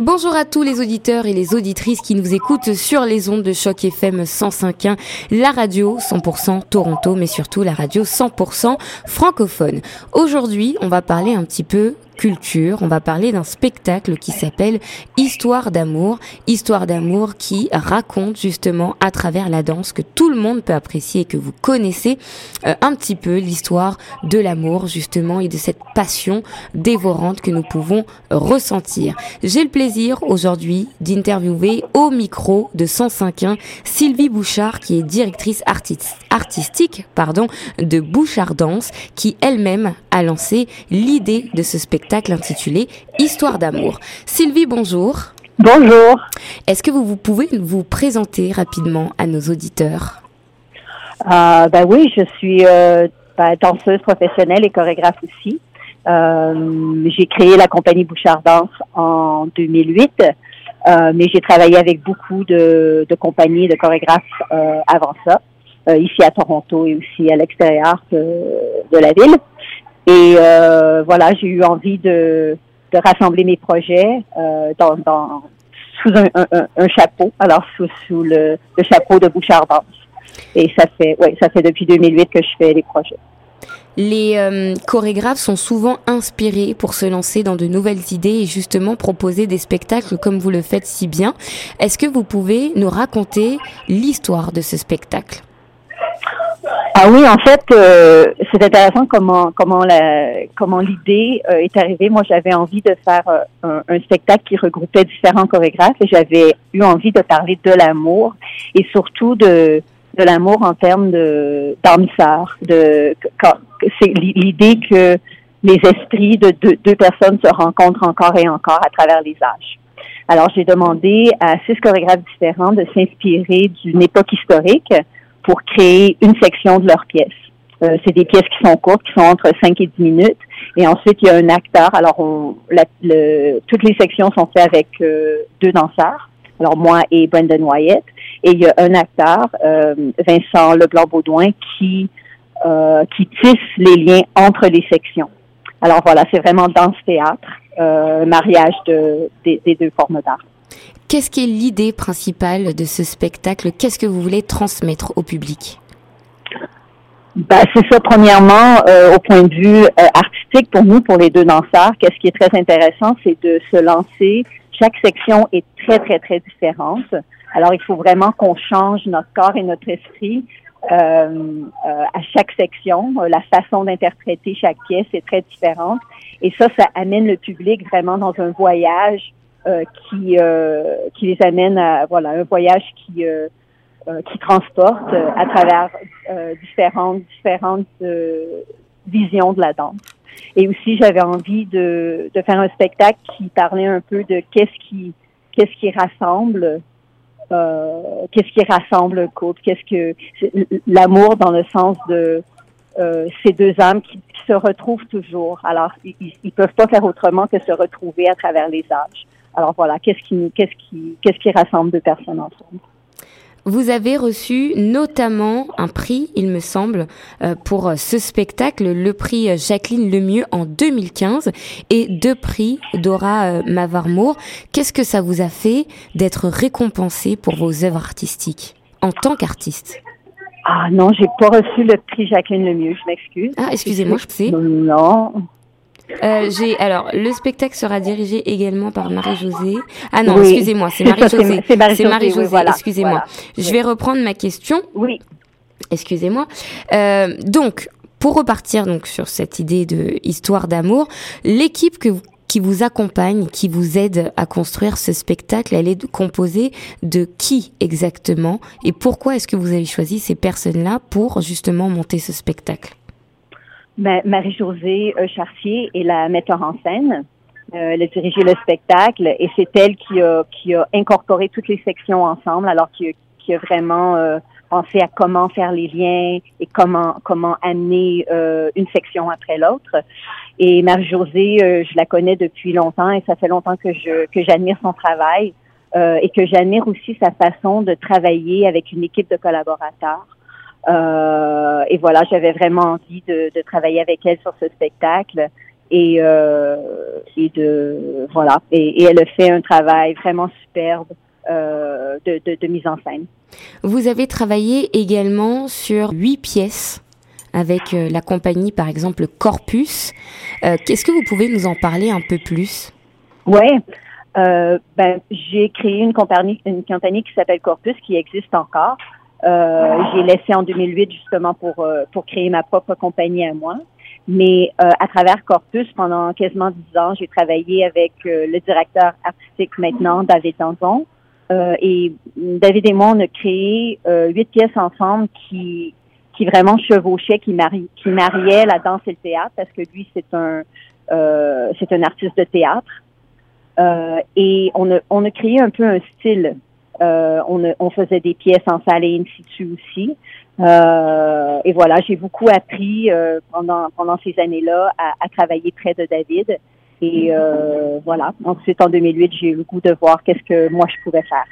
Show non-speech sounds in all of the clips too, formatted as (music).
Bonjour à tous les auditeurs et les auditrices qui nous écoutent sur les ondes de choc FM 105.1, la radio 100% Toronto, mais surtout la radio 100% francophone. Aujourd'hui, on va parler un petit peu culture. On va parler d'un spectacle qui s'appelle Histoire d'amour. Histoire d'amour qui raconte justement à travers la danse que tout le monde peut apprécier et que vous connaissez euh, un petit peu l'histoire de l'amour justement et de cette passion dévorante que nous pouvons ressentir. J'ai le plaisir aujourd'hui d'interviewer au micro de 105.1 Sylvie Bouchard qui est directrice artistique de Bouchard Danse qui elle-même a lancé l'idée de ce spectacle spectacle intitulé Histoire d'amour. Sylvie, bonjour. Bonjour. Est-ce que vous, vous, pouvez vous présenter rapidement à nos auditeurs? Euh, Ben oui, je suis euh, ben, danseuse professionnelle et chorégraphe aussi. Euh, j'ai créé la compagnie Bouchard Danse en 2008, euh, mais j'ai travaillé avec beaucoup de, de compagnies de chorégraphes avant ça, ici à Toronto et aussi à l'extérieur de, de la ville. Et euh, voilà, j'ai eu envie de, de rassembler mes projets euh, dans, dans, sous un, un, chapeau, alors sous, sous le, le, chapeau de Bouchard Danse. Et ça fait, ouais, ça fait depuis 2008 que je fais les projets. Les euh, chorégraphes sont souvent inspirés pour se lancer dans de nouvelles idées et justement proposer des spectacles comme vous le faites si bien. Est-ce que vous pouvez nous raconter l'histoire de ce spectacle? Ah oui, en fait, euh, c'est intéressant comment comment la comment l'idée euh, est arrivée. Moi, j'avais envie de faire euh, un, spectacle qui regroupait différents chorégraphes et j'avais eu envie de parler de l'amour et surtout de de l'amour en termes de d'âme De c'est l'idée que les esprits de deux, deux personnes se rencontrent encore et encore à travers les âges. Alors, j'ai demandé à six chorégraphes différents de s'inspirer d'une époque historique pour créer une section de leurs pièces. Euh, c'est des pièces qui sont courtes, qui sont entre 5 et 10 minutes. Et ensuite, il y a un acteur. Alors, on, la, le, toutes les sections sont faites avec euh, deux danseurs. Alors, moi et Brendan Wyatt. Et il y a un acteur, euh, Vincent Leblanc-Baudouin, qui, euh, qui tisse les liens entre les sections. Alors, voilà, c'est vraiment danse-théâtre, euh, mariage de, des, des deux formes d'art. Qu'est-ce qui est l'idée principale de ce spectacle? Qu'est-ce que vous voulez transmettre au public? Ben, c'est ça, premièrement, euh, au point de vue euh, artistique, pour nous, pour les deux danseurs, qu'est-ce qui est très intéressant, c'est de se lancer. Chaque section est très, très, très différente. Alors, il faut vraiment qu'on change notre corps et notre esprit euh, à chaque section. La façon d'interpréter chaque pièce est très différente. Et ça, ça amène le public vraiment dans un voyage euh, qui euh, qui les amène à voilà un voyage qui euh, qui transporte à travers différentes différentes visions de la danse. Et aussi, j'avais envie de, de faire un spectacle qui parlait un peu de qu'est-ce qui qu'est-ce qui rassemble euh, qu'est-ce qui rassemble le couple, qu'est-ce que l'amour dans le sens de euh, ces deux âmes qui, qui, se retrouvent toujours. Alors, ils, ils peuvent pas faire autrement que se retrouver à travers les âges. Alors voilà, qu'est-ce qui, qu'est-ce qui, qu'est-ce qui rassemble deux personnes ensemble? Vous avez reçu notamment un prix, il me semble, euh, pour ce spectacle, le prix Jacqueline Lemieux en 2015 et deux prix Dora euh, Mavarmour. Qu'est-ce que ça vous a fait d'être récompensé pour vos œuvres artistiques en tant qu'artiste? Ah non, j'ai pas reçu le prix Jacqueline Lemieux, je m'excuse. Ah, excusez-moi, je sais. Non, euh, j'ai alors le spectacle sera dirigé également par Marie-Josée. Ah non, excusez-moi, (laughs) c'est Marie-Josée. C'est Marie-Josée. excusez-moi. Je vais reprendre ma question. Oui. Excusez-moi. Euh, donc, pour repartir donc sur cette idée de histoire d'amour, l'équipe que qui vous accompagne, qui vous aide à construire ce spectacle, elle est composée de qui exactement? Et pourquoi est-ce que vous avez choisi ces personnes-là pour justement monter ce spectacle? Marie-Josée euh, Chartier est la metteur en scène. Euh, elle a dirigé le spectacle et c'est elle qui a, qui a incorporé toutes les sections ensemble, alors qui, a vraiment euh, pensé à comment faire les liens et comment comment amener euh, une section après l'autre. Et Marie-Josée, euh, je la connais depuis longtemps et ça fait longtemps que je que j'admire son travail et que j'admire aussi sa façon de travailler avec une équipe de collaborateurs. Euh, et voilà, j'avais vraiment envie de, de, travailler avec elle sur ce spectacle. et, et de voilà. Et, et, elle a fait un travail vraiment superbe de, de, de mise en scène. Vous avez travaillé également sur huit pièces avec la compagnie, par exemple, Corpus. Qu'est-ce que vous pouvez nous en parler un peu plus? Ouais, euh, ben, j'ai créé une compagnie, une compagnie qui s'appelle Corpus, qui existe encore. Euh, j'ai laissé en 2008 justement pour euh, pour créer ma propre compagnie à moi. Mais euh, à travers Corpus, pendant quasiment dix ans, j'ai travaillé avec euh, le directeur artistique maintenant, David Danzon. et David et moi, on a créé huit pièces ensemble qui qui vraiment chevauchaient, qui mari qui mariaient la danse et le théâtre, parce que lui, c'est un c'est un artiste de théâtre. Euh, et on a, on a créé un peu un style. Euh, on, on faisait des pièces en salle et in situ aussi. Euh, et voilà, j'ai beaucoup appris pendant pendant ces années-là à, à, travailler près de David. Et voilà. Ensuite, en 2008, j'ai eu le goût de voir qu'est-ce que moi je pouvais faire.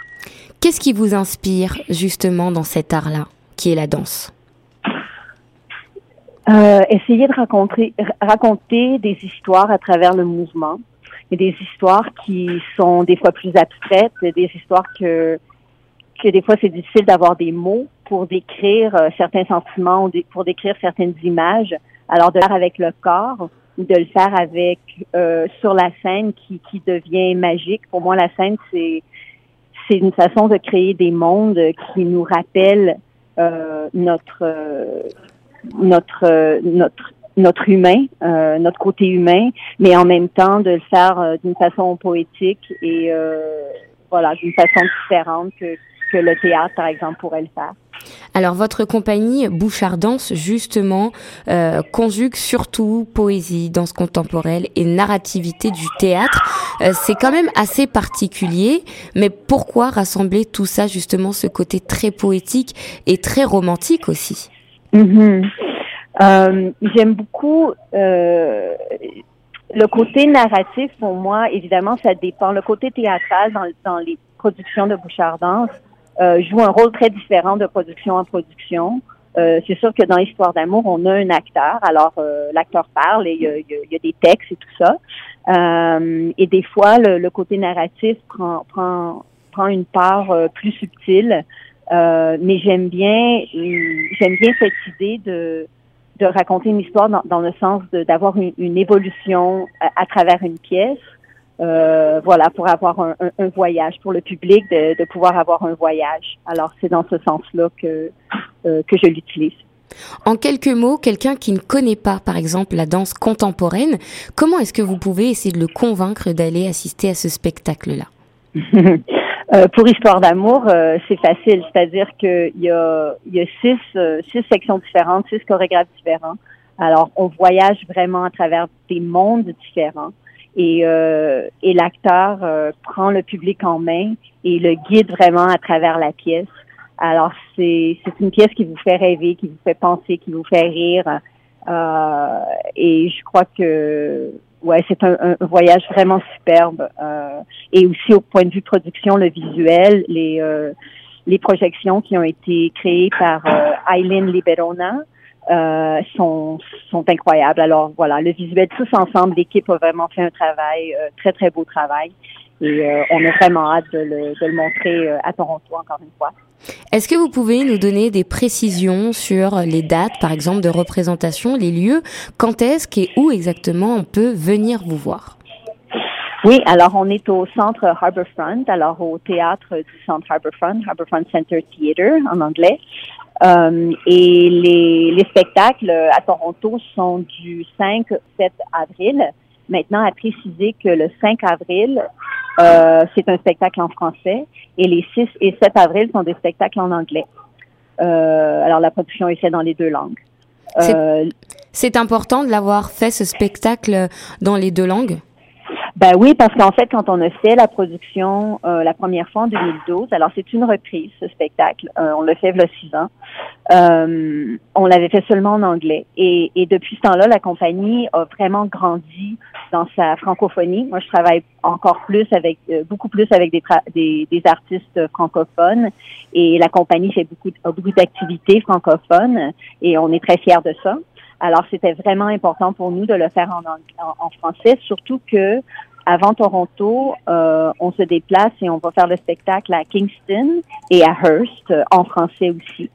Qu'est-ce qui vous inspire justement dans cet art-là, qui est la danse? Euh, Essayer de raconter raconter des histoires à travers le mouvement a des histoires qui sont des fois plus abstraites, des histoires que que des fois c'est difficile d'avoir des mots pour décrire euh, certains sentiments ou pour décrire certaines images. Alors de le faire avec le corps ou de le faire avec euh, sur la scène qui, qui devient magique. Pour moi, la scène c'est c'est une façon de créer des mondes qui nous rappellent euh, notre notre notre notre humain, euh, notre côté humain, mais en même temps de le faire euh, d'une façon poétique et euh, voilà, d'une façon différente que, que le théâtre, par exemple, pourrait le faire. Alors votre compagnie Bouchardance justement euh, conjugue surtout poésie, danse contemporaine et narrativité du théâtre. Euh, c'est quand même assez particulier, mais pourquoi rassembler tout ça justement, ce côté très poétique et très romantique aussi? Mm-hmm. Euh, J'aime beaucoup euh, le côté narratif. Pour moi, évidemment, ça dépend. Le côté théâtral dans, les productions de Bouchardance euh, joue un rôle très différent de production en production. Euh, c'est sûr que dans Histoire d'amour, on a un acteur. Alors, euh, l'acteur parle et il y, a, des textes et tout ça. Euh, et des fois, le, le, côté narratif prend, prend, prend une part euh, plus subtile. mais j'aime bien, j'aime bien cette idée de de raconter une histoire dans, dans le sens d'avoir une, une, évolution à, à, travers une pièce. Euh, voilà, pour avoir un, un, un, voyage, pour le public, de, de pouvoir avoir un voyage. Alors, c'est dans ce sens-là que, euh, que je l'utilise. En quelques mots, quelqu'un qui ne connaît pas, par exemple, la danse contemporaine, comment est-ce que vous pouvez essayer de le convaincre d'aller assister à ce spectacle-là? (laughs) Euh, pour Histoire d'amour, euh, c'est facile, c'est-à-dire qu'il y a, y a six, euh, six sections différentes, six chorégraphes différents. Alors, on voyage vraiment à travers des mondes différents et, et l'acteur prend le public en main et le guide vraiment à travers la pièce. Alors, c'est une pièce qui vous fait rêver, qui vous fait penser, qui vous fait rire. et je crois que ouais, c'est un, un, voyage vraiment superbe. Euh, et aussi au point de vue production, le visuel, les euh, les projections qui ont été créées par euh, Eileen Liberona euh, sont sont incroyables. Alors voilà, le visuel tous ensemble, l'équipe a vraiment fait un travail euh, très très beau travail. Et euh, on a vraiment hâte de le, de le montrer à Toronto encore une fois. Est-ce que vous pouvez nous donner des précisions sur les dates, par exemple, de représentation, les lieux? Quand est-ce et où exactement on peut venir vous voir? Oui, alors on est au centre Harbourfront, alors au théâtre du centre Harbourfront, Harbourfront Center Theatre en anglais. Euh, et les, les spectacles à Toronto sont du 5-7 avril. Maintenant, à préciser que le 5 avril, euh, c'est un spectacle en français et les 6 et 7 avril sont des spectacles en anglais. Euh, alors la production est faite dans les deux langues. C'est euh, important de l'avoir fait ce spectacle dans les deux langues? Ben oui, parce qu'en fait, quand on a fait la production euh, la première fois en 2012, alors c'est une reprise, ce spectacle. Euh, on l'a fait il y six ans. Euh, on l'avait fait seulement en anglais. Et, et depuis ce temps-là, la compagnie a vraiment grandi dans sa francophonie. Moi, je travaille encore plus avec, euh, beaucoup plus avec des, des, des, artistes francophones. Et la compagnie fait beaucoup, beaucoup d'activités francophones. Et on est très fiers de ça. Alors, c'était vraiment important pour nous de le faire en, français, surtout que avant Toronto, euh, on se déplace et on va faire le spectacle à Kingston et à Hearst, en français aussi.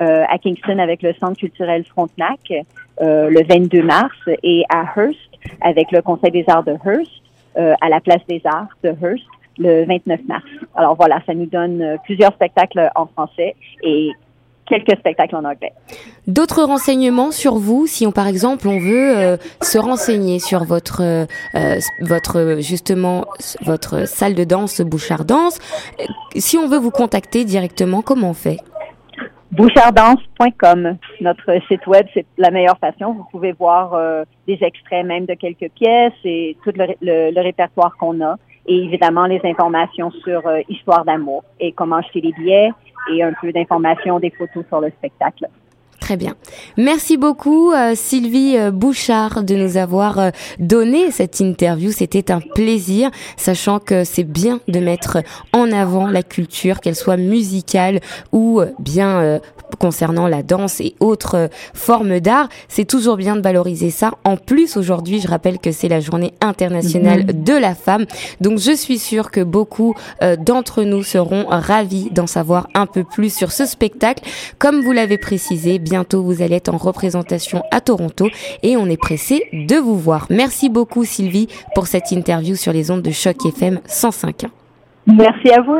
Euh, à Kingston avec le Centre culturel Frontenac euh, le 22 mars et à Hearst avec le Conseil des arts de Hearst euh, à la Place des arts de Hearst le 29 mars. Alors voilà, ça nous donne euh, plusieurs spectacles en français et quelques spectacles en anglais. D'autres renseignements sur vous, si on par exemple on veut euh, se renseigner sur votre euh, votre justement votre salle de danse Bouchard Danse, si on veut vous contacter directement, comment on fait? Bouchardance.com, notre site web, c'est la meilleure façon. Vous pouvez voir euh, des extraits même de quelques pièces et tout le, le, répertoire qu'on a. Et évidemment, les informations sur euh, Histoire d'amour et comment acheter les billets et un peu d'informations, des photos sur le spectacle. Très bien. Merci beaucoup euh, Sylvie euh, Bouchard de nous avoir euh, donné cette interview. C'était un plaisir, sachant que c'est bien de mettre en avant la culture, qu'elle soit musicale ou bien concernant la danse et autres formes d'art. C'est toujours bien de valoriser ça. En plus, aujourd'hui, je rappelle que c'est la journée internationale mhm. de la femme. Donc, je suis sûre que beaucoup d'entre nous seront ravis d'en savoir un peu plus sur ce spectacle. Comme vous l'avez précisé, bien bientôt vous allez être en représentation à Toronto et on est pressé de vous voir. Merci beaucoup Sylvie pour cette interview sur les ondes de choc FM 105. Merci à vous.